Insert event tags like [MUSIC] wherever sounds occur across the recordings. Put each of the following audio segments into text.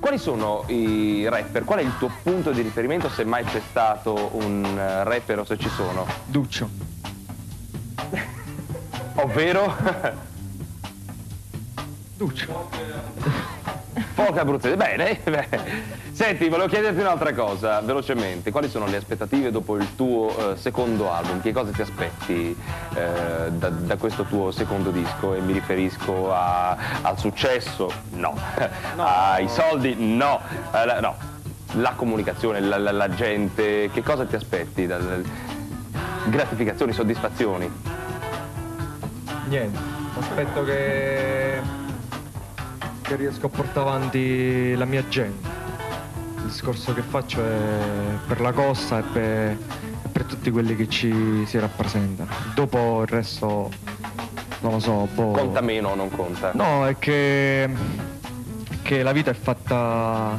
Quali sono i rapper? Qual è il tuo punto di riferimento se mai c'è stato un eh, rapper o se ci sono? Duccio. Ovvero? [LAUGHS] Duccio. Folk abruzzese. Bene, [LAUGHS] bene. Senti, volevo chiederti un'altra cosa, velocemente. Quali sono le aspettative dopo il tuo eh, secondo album? Che cosa ti aspetti eh, da, da questo tuo secondo disco? E mi riferisco a- al successo? No. [LAUGHS] Ai soldi? No. Eh, la- no. La comunicazione, la, la- la gente, che cosa ti aspetti? Dal- gratificazioni, soddisfazioni? Niente. Aspetto che... che riesco a portare avanti la mia gente. Il discorso che faccio è per la costa e per, per tutti quelli che ci si rappresentano. Dopo il resto non lo so, boh. Conta meno o non conta? No, è che, che la vita è fatta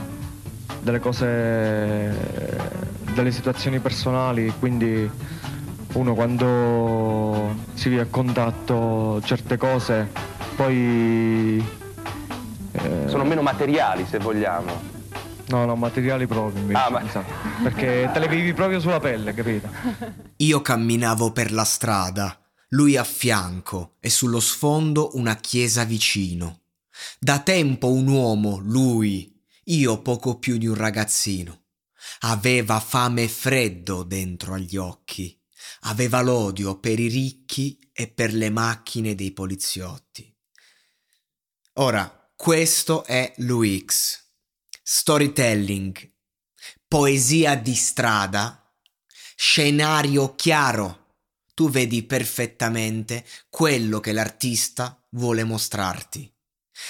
delle cose, delle situazioni personali, quindi uno quando si vive a contatto certe cose poi... Sono meno materiali, se vogliamo. No, no, materiali proprio invece, Ah, ma-. Perché te le vivi proprio sulla pelle, capito? Io camminavo per la strada, lui a fianco e sullo sfondo una chiesa vicino. Da tempo un uomo, lui, io poco più di un ragazzino. Aveva fame e freddo dentro agli occhi. Aveva l'odio per i ricchi e per le macchine dei poliziotti. Ora, questo è l'UX. Storytelling, poesia di strada, scenario chiaro. Tu vedi perfettamente quello che l'artista vuole mostrarti.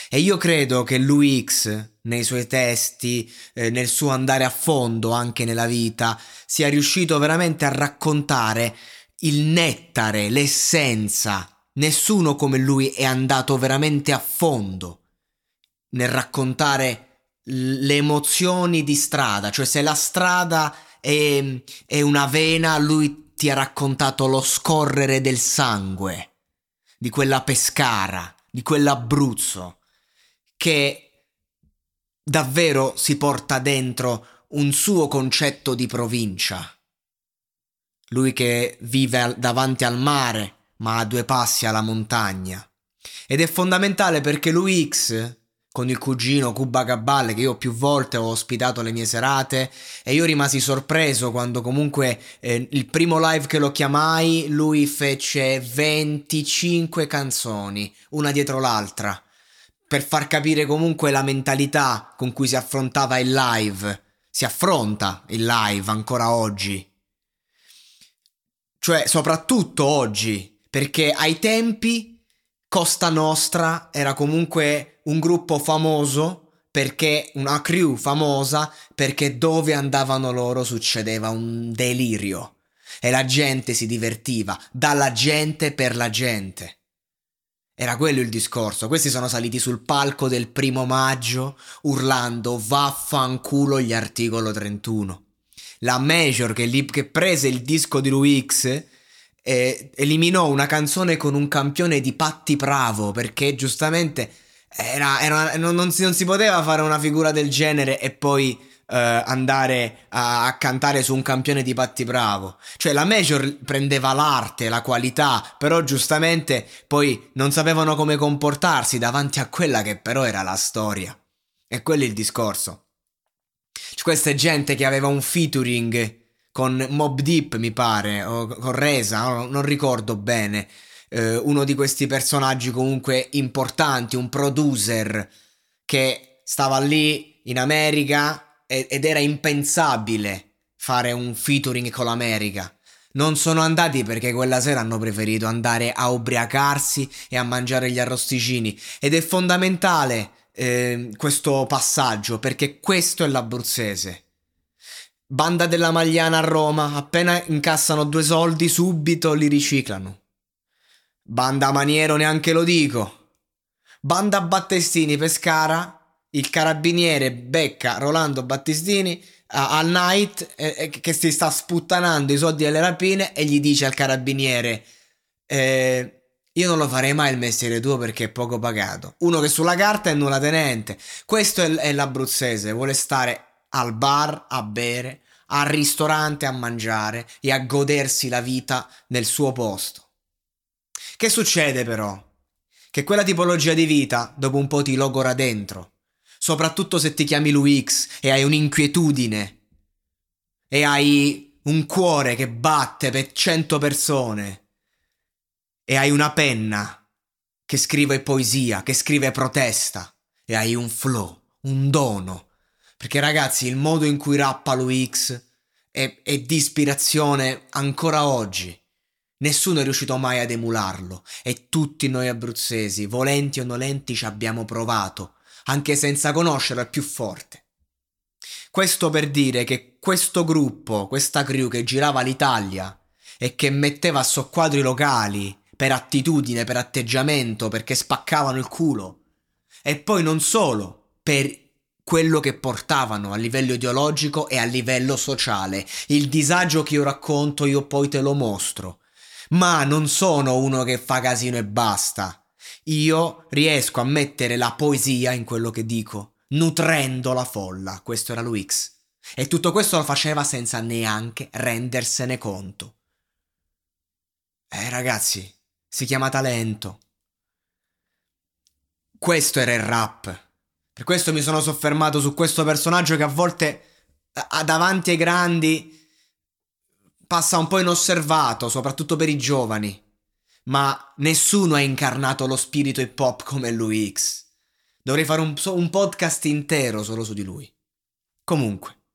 E io credo che l'UX, nei suoi testi, eh, nel suo andare a fondo anche nella vita, sia riuscito veramente a raccontare il nettare, l'essenza. Nessuno come lui è andato veramente a fondo nel raccontare le emozioni di strada, cioè se la strada è, è una vena, lui ti ha raccontato lo scorrere del sangue, di quella Pescara, di quell'Abruzzo, che davvero si porta dentro un suo concetto di provincia. Lui che vive davanti al mare, ma a due passi alla montagna. Ed è fondamentale perché l'UX, con il cugino Cuba Cabale, che io più volte ho ospitato alle mie serate, e io rimasi sorpreso quando comunque eh, il primo live che lo chiamai, lui fece 25 canzoni, una dietro l'altra, per far capire comunque la mentalità con cui si affrontava il live. Si affronta il live ancora oggi. Cioè, soprattutto oggi, perché ai tempi Costa Nostra era comunque un gruppo famoso perché una crew famosa perché dove andavano loro succedeva un delirio e la gente si divertiva dalla gente per la gente. Era quello il discorso. Questi sono saliti sul palco del primo maggio urlando vaffanculo gli articolo 31. La Major che, li- che prese il disco di Luix eh, eliminò una canzone con un campione di Patti Bravo perché giustamente era, era- non, non si, non si poteva fare una figura del genere e poi eh, andare a, a cantare su un campione di Patti Bravo. Cioè la Major prendeva l'arte, la qualità, però giustamente poi non sapevano come comportarsi davanti a quella che però era la storia. E quello è il discorso. C'è questa è gente che aveva un featuring con Mob Deep, mi pare, o con Resa, no, non ricordo bene. Eh, uno di questi personaggi comunque importanti, un producer che stava lì in America e- ed era impensabile fare un featuring con l'America. Non sono andati perché quella sera hanno preferito andare a ubriacarsi e a mangiare gli arrosticini. Ed è fondamentale eh, questo passaggio perché questo è l'abruzzese. Banda della Magliana a Roma, appena incassano due soldi subito li riciclano. Banda Maniero neanche lo dico. Banda Battestini Pescara, il carabiniere becca Rolando Battistini al night eh, che si sta sputtanando i soldi delle rapine e gli dice al carabiniere eh, io non lo farei mai il mestiere tuo perché è poco pagato. Uno che sulla carta è nulla tenente. Questo è, è l'abruzzese, vuole stare al bar a bere, al ristorante a mangiare e a godersi la vita nel suo posto. Che succede però? Che quella tipologia di vita dopo un po' ti logora dentro, soprattutto se ti chiami Luix e hai un'inquietudine e hai un cuore che batte per cento persone e hai una penna che scrive poesia, che scrive protesta e hai un flow, un dono. Perché ragazzi, il modo in cui rappa Luix è, è di ispirazione ancora oggi. Nessuno è riuscito mai ad emularlo e tutti noi abruzzesi, volenti o nolenti, ci abbiamo provato, anche senza conoscerlo, è più forte. Questo per dire che questo gruppo, questa crew che girava l'Italia e che metteva a soqquadri locali per attitudine, per atteggiamento, perché spaccavano il culo. E poi non solo, per quello che portavano a livello ideologico e a livello sociale. Il disagio che io racconto io poi te lo mostro. Ma non sono uno che fa casino e basta. Io riesco a mettere la poesia in quello che dico, nutrendo la folla. Questo era Luix. E tutto questo lo faceva senza neanche rendersene conto. Eh ragazzi, si chiama talento. Questo era il rap. Per questo mi sono soffermato su questo personaggio che a volte davanti ai grandi passa un po' inosservato, soprattutto per i giovani. Ma nessuno ha incarnato lo spirito hip hop come lui X. Dovrei fare un, un podcast intero solo su di lui. Comunque,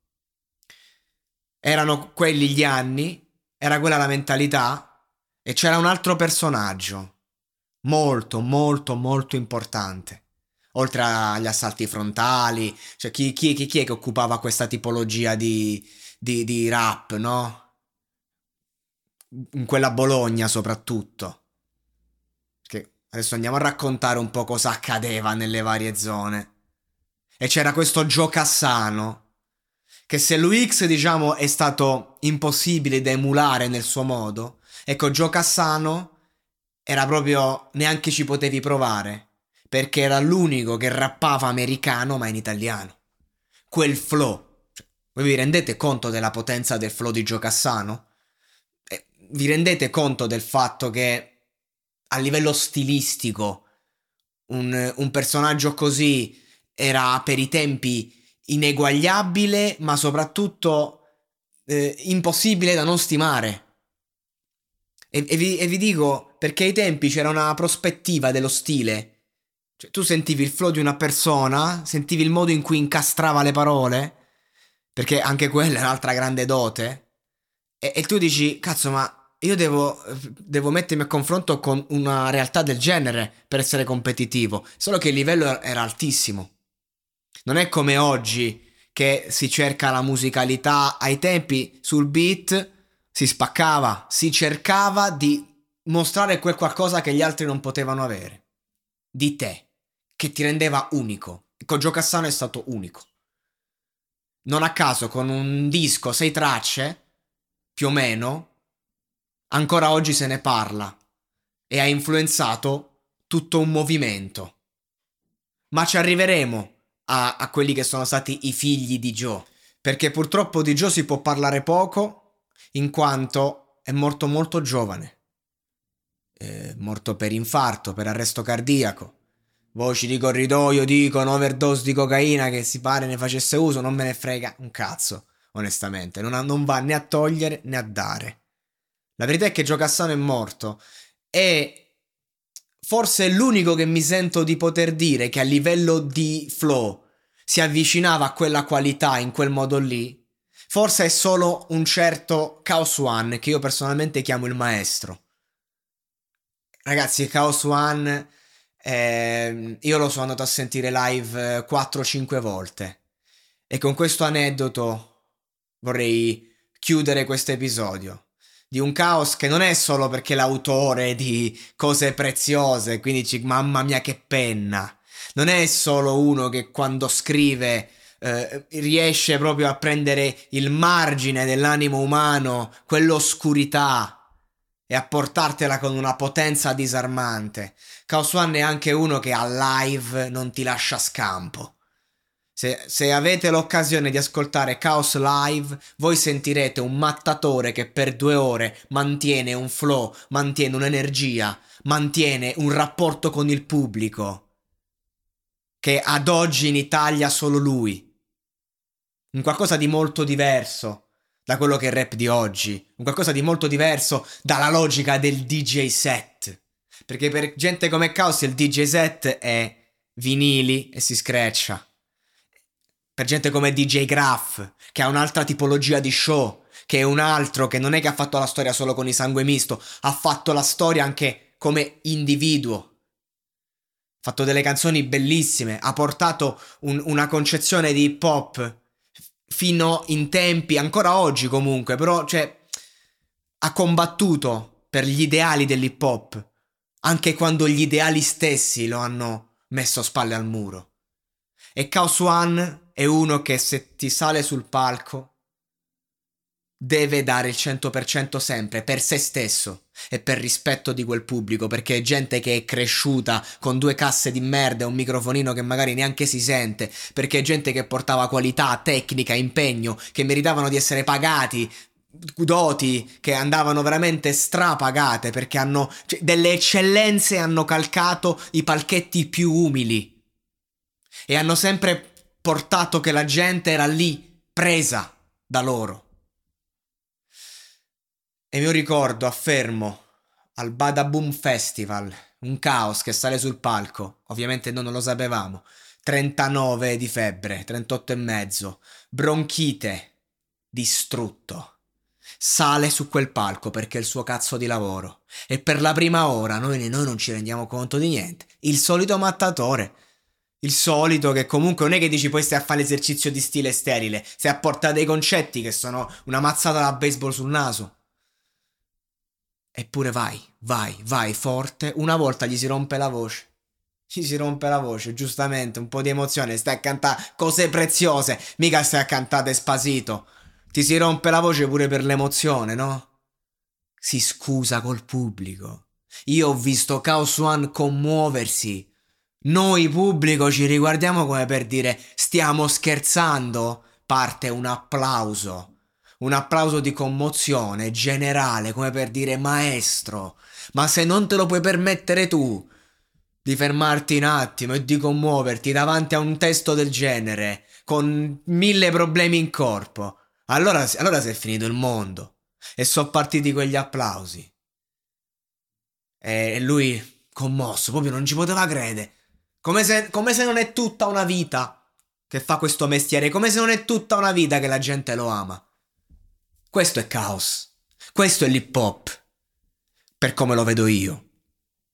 erano quelli gli anni, era quella la mentalità, e c'era un altro personaggio, molto, molto, molto importante. Oltre agli assalti frontali, cioè chi, chi, chi, chi è che occupava questa tipologia di, di, di rap, no? In quella Bologna soprattutto. Perché adesso andiamo a raccontare un po' cosa accadeva nelle varie zone. E c'era questo Gio Cassano, che se l'UX diciamo è stato impossibile da emulare nel suo modo, Ecco, Gio Cassano era proprio neanche ci potevi provare, perché era l'unico che rappava americano ma in italiano. Quel flow. Cioè, voi vi rendete conto della potenza del flow di Gio Cassano? Eh, vi rendete conto del fatto che a livello stilistico un, un personaggio così era per i tempi ineguagliabile, ma soprattutto eh, impossibile da non stimare. E, e, vi, e vi dico, perché ai tempi c'era una prospettiva dello stile. Cioè, tu sentivi il flow di una persona, sentivi il modo in cui incastrava le parole, perché anche quella è un'altra grande dote. E, e tu dici, cazzo, ma io devo, devo, mettermi a confronto con una realtà del genere per essere competitivo. Solo che il livello era altissimo. Non è come oggi che si cerca la musicalità ai tempi sul beat si spaccava, si cercava di mostrare quel qualcosa che gli altri non potevano avere. Di te, che ti rendeva unico. Con Gio Cassano è stato unico. Non a caso, con un disco, sei tracce, più o meno, ancora oggi se ne parla e ha influenzato tutto un movimento. Ma ci arriveremo a, a quelli che sono stati i figli di Joe, perché purtroppo di Joe si può parlare poco in quanto è morto molto giovane. È morto per infarto, per arresto cardiaco. Voci di corridoio dicono overdose di cocaina che si pare ne facesse uso, non me ne frega un cazzo, onestamente. Non, ha, non va né a togliere né a dare. La verità è che Gio Cassano è morto e forse è l'unico che mi sento di poter dire che a livello di flow si avvicinava a quella qualità in quel modo lì Forse è solo un certo Chaos One che io personalmente chiamo il maestro. Ragazzi, Chaos One eh, io lo sono andato a sentire live 4-5 volte. E con questo aneddoto vorrei chiudere questo episodio di un caos che non è solo perché l'autore di cose preziose, quindi dici mamma mia che penna. Non è solo uno che quando scrive eh, riesce proprio a prendere il margine dell'animo umano, quell'oscurità, e a portartela con una potenza disarmante. One è anche uno che a live non ti lascia scampo. Se, se, avete l'occasione di ascoltare Chaos Live, voi sentirete un mattatore che per due ore mantiene un flow, mantiene un'energia, mantiene un rapporto con il pubblico. Che ad oggi in Italia solo lui. Un qualcosa di molto diverso da quello che è il rap di oggi. Un qualcosa di molto diverso dalla logica del DJ set. Perché per gente come Chaos il DJ set è vinili e si screccia per gente come DJ Graff, che ha un'altra tipologia di show, che è un altro che non è che ha fatto la storia solo con i sangue misto, ha fatto la storia anche come individuo. Ha fatto delle canzoni bellissime, ha portato un, una concezione di hip hop fino in tempi, ancora oggi comunque, però cioè, ha combattuto per gli ideali dell'hip hop, anche quando gli ideali stessi lo hanno messo spalle al muro. E Chaos One è uno che se ti sale sul palco deve dare il 100% sempre per se stesso e per rispetto di quel pubblico perché è gente che è cresciuta con due casse di merda e un microfonino che magari neanche si sente perché è gente che portava qualità, tecnica, impegno che meritavano di essere pagati doti che andavano veramente strapagate perché hanno cioè, delle eccellenze hanno calcato i palchetti più umili e hanno sempre portato che la gente era lì, presa da loro. E io ricordo, affermo, al Badaboom Festival, un caos che sale sul palco, ovviamente noi non lo sapevamo, 39 di febbre, 38 e mezzo, bronchite, distrutto. Sale su quel palco perché è il suo cazzo di lavoro. E per la prima ora noi, noi non ci rendiamo conto di niente. Il solito mattatore il solito che comunque non è che dici poi stai a fare l'esercizio di stile sterile, stai a portare dei concetti che sono una mazzata da baseball sul naso. Eppure vai, vai, vai forte, una volta gli si rompe la voce. Gli si rompe la voce, giustamente, un po' di emozione, stai a cantare cose preziose, mica stai a cantare spasito. Ti si rompe la voce pure per l'emozione, no? Si scusa col pubblico. Io ho visto Chaos One commuoversi noi pubblico ci riguardiamo come per dire stiamo scherzando, parte un applauso. Un applauso di commozione generale, come per dire maestro, ma se non te lo puoi permettere tu di fermarti un attimo e di commuoverti davanti a un testo del genere, con mille problemi in corpo, allora, allora si è finito il mondo. E sono partiti quegli applausi. E lui, commosso, proprio non ci poteva credere. Come se, come se non è tutta una vita che fa questo mestiere, come se non è tutta una vita che la gente lo ama. Questo è caos. Questo è l'hip hop. Per come lo vedo io.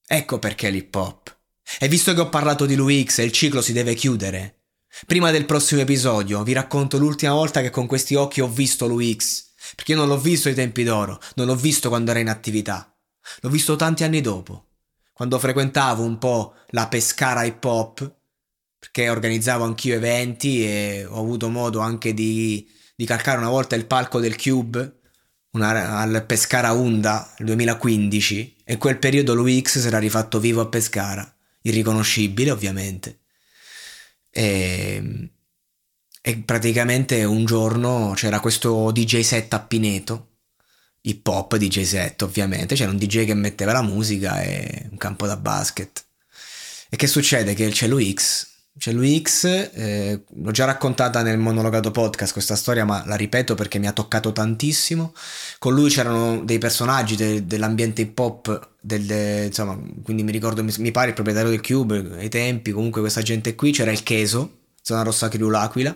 Ecco perché l'hip hop. E visto che ho parlato di Lui X e il ciclo si deve chiudere, prima del prossimo episodio vi racconto l'ultima volta che con questi occhi ho visto Lui X. Perché io non l'ho visto ai tempi d'oro, non l'ho visto quando era in attività. L'ho visto tanti anni dopo quando frequentavo un po' la Pescara hip hop, perché organizzavo anch'io eventi e ho avuto modo anche di, di calcare una volta il palco del Cube una, al Pescara Unda nel 2015 e quel periodo lui X si era rifatto vivo a Pescara, irriconoscibile ovviamente. E, e praticamente un giorno c'era questo DJ set a Pineto hip hop DJ set ovviamente, c'era un DJ che metteva la musica e un campo da basket. E che succede? Che lui X, c'è lui X, eh, l'ho già raccontata nel monologato podcast questa storia, ma la ripeto perché mi ha toccato tantissimo. Con lui c'erano dei personaggi de- dell'ambiente hip hop, del, de- insomma, quindi mi ricordo, mi, mi, pare il proprietario del Cube ai tempi, comunque questa gente qui, c'era il Cheso, zona rossa Criu l'Aquila.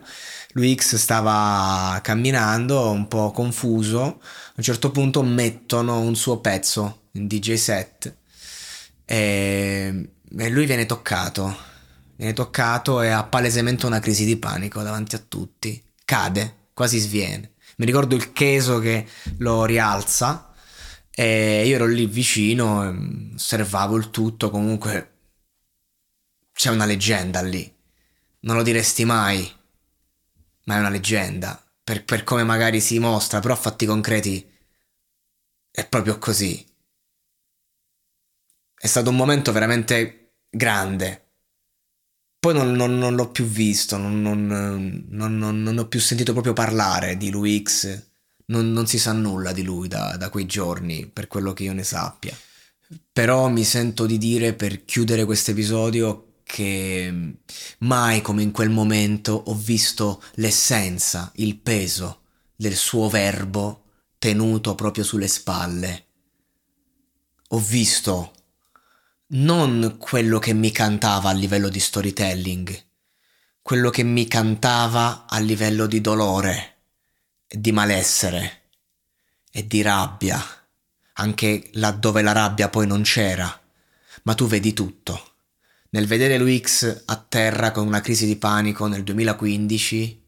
Lui X stava camminando un po' confuso, a un certo punto mettono un suo pezzo in DJ set e, e lui viene toccato, viene toccato e ha palesemente una crisi di panico davanti a tutti, cade, quasi sviene. Mi ricordo il Cheso che lo rialza e io ero lì vicino, osservavo il tutto, comunque c'è una leggenda lì. Non lo diresti mai, ma è una leggenda. Per, per come magari si mostra, però a fatti concreti è proprio così. È stato un momento veramente grande. Poi non, non, non l'ho più visto, non, non, ho più sentito proprio parlare di lui X. Non, si sa nulla di lui da, da quei giorni, per quello che io ne sappia. Però mi sento di dire per chiudere questo episodio che mai come in quel momento ho visto l'essenza, il peso del suo verbo tenuto proprio sulle spalle. Ho visto non quello che mi cantava a livello di storytelling, quello che mi cantava a livello di dolore, di malessere e di rabbia, anche laddove la rabbia poi non c'era, ma tu vedi tutto nel vedere Luix a terra con una crisi di panico nel 2015,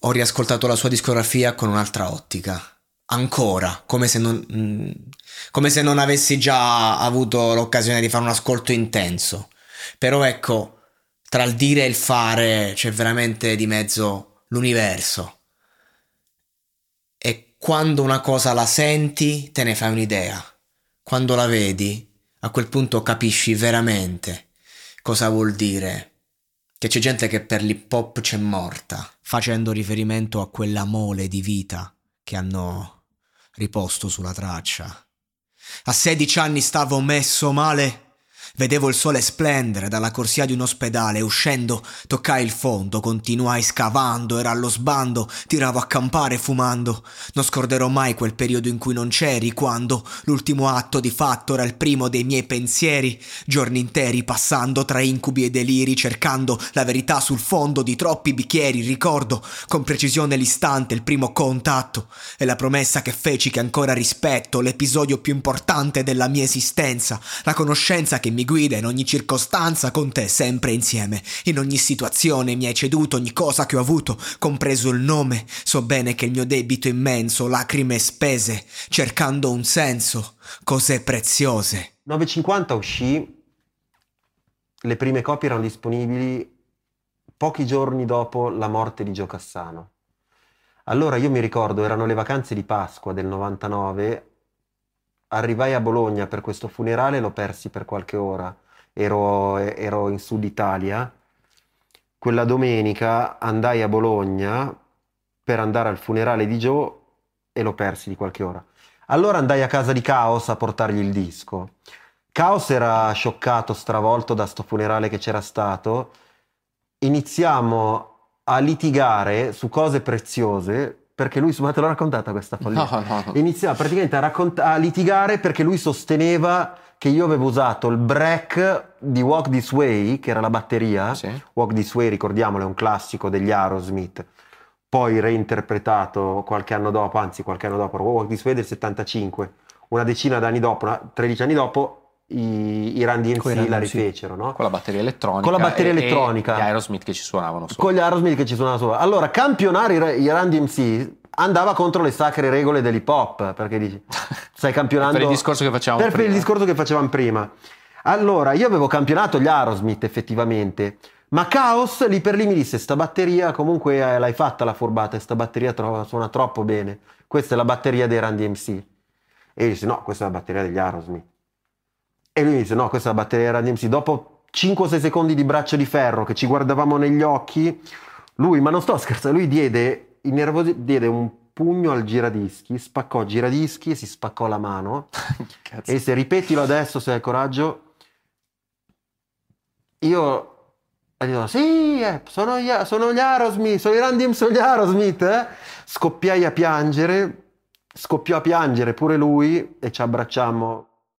ho riascoltato la sua discografia con un'altra ottica. Ancora, come se non, mm, come se non avessi già avuto l'occasione di fare un ascolto intenso. Però ecco, tra il dire e il fare c'è veramente di mezzo l'universo. E quando una cosa la senti, te ne fai un'idea. Quando la vedi, a quel punto capisci veramente cosa vuol dire. Che c'è gente che per l'hip hop c'è morta, facendo riferimento a quella mole di vita che hanno riposto sulla traccia. A 16 anni stavo messo male Vedevo il sole splendere dalla corsia di un ospedale, uscendo toccai il fondo, continuai scavando, era allo sbando, tiravo a campare fumando. Non scorderò mai quel periodo in cui non c'eri, quando l'ultimo atto di fatto era il primo dei miei pensieri, giorni interi passando tra incubi e deliri, cercando la verità sul fondo di troppi bicchieri, ricordo con precisione l'istante, il primo contatto e la promessa che feci che ancora rispetto, l'episodio più importante della mia esistenza, la conoscenza che mi mi guida in ogni circostanza, con te sempre insieme. In ogni situazione mi hai ceduto ogni cosa che ho avuto, compreso il nome. So bene che il mio debito immenso, lacrime spese, cercando un senso, cose preziose. 950 uscì, le prime copie erano disponibili pochi giorni dopo la morte di Gio Cassano. Allora io mi ricordo, erano le vacanze di Pasqua del 99, arrivai a Bologna per questo funerale, l'ho persi per qualche ora, ero, ero in Sud Italia. Quella domenica andai a Bologna per andare al funerale di Joe e l'ho persi di qualche ora. Allora andai a casa di Chaos a portargli il disco. Chaos era scioccato, stravolto da sto funerale che c'era stato. Iniziamo a litigare su cose preziose perché lui, ma te l'ho raccontata questa follia. No, no, no. Iniziava praticamente a, raccont- a litigare perché lui sosteneva che io avevo usato il break di Walk This Way, che era la batteria. Sì. Walk This Way, ricordiamolo, è un classico degli Aerosmith, poi reinterpretato qualche anno dopo, anzi qualche anno dopo, Walk This Way del 75, una decina d'anni dopo, 13 anni dopo, i, i Run DMC la rifecero, no? Con la batteria elettronica. Con la batteria e, elettronica. E gli Aerosmith che ci suonavano sopra. Con gli Aerosmith che ci suonavano sopra. Allora, campionare i, i Run DMC andava contro le sacre regole dell'hip hop, perché dici, [LAUGHS] stai campionando... per il discorso che facevamo per, prima. Per il discorso che facevamo prima. Allora, io avevo campionato gli Aerosmith effettivamente, ma Chaos lì per lì mi disse, sta batteria comunque eh, l'hai fatta la furbata, sta batteria tro- suona troppo bene, questa è la batteria dei Run DMC. E io disse, no, questa è la batteria degli Aerosmith. E lui mi disse: No, questa è la batteria Run DMC. Dopo 5-6 secondi di braccio di ferro che ci guardavamo negli occhi, lui, ma non sto scherzando, lui diede, nervosi, diede un pugno al giradischi, spaccò il giradischi e si spaccò la mano. [LAUGHS] e disse: Ripetilo adesso se hai coraggio. Io ha detto, sì, eh, sono, gli, sono, gli Aerosmith, sono i Run sono gli Aerosmith. Eh? Scoppiai a piangere, scoppiò a piangere pure lui e ci abbracciamo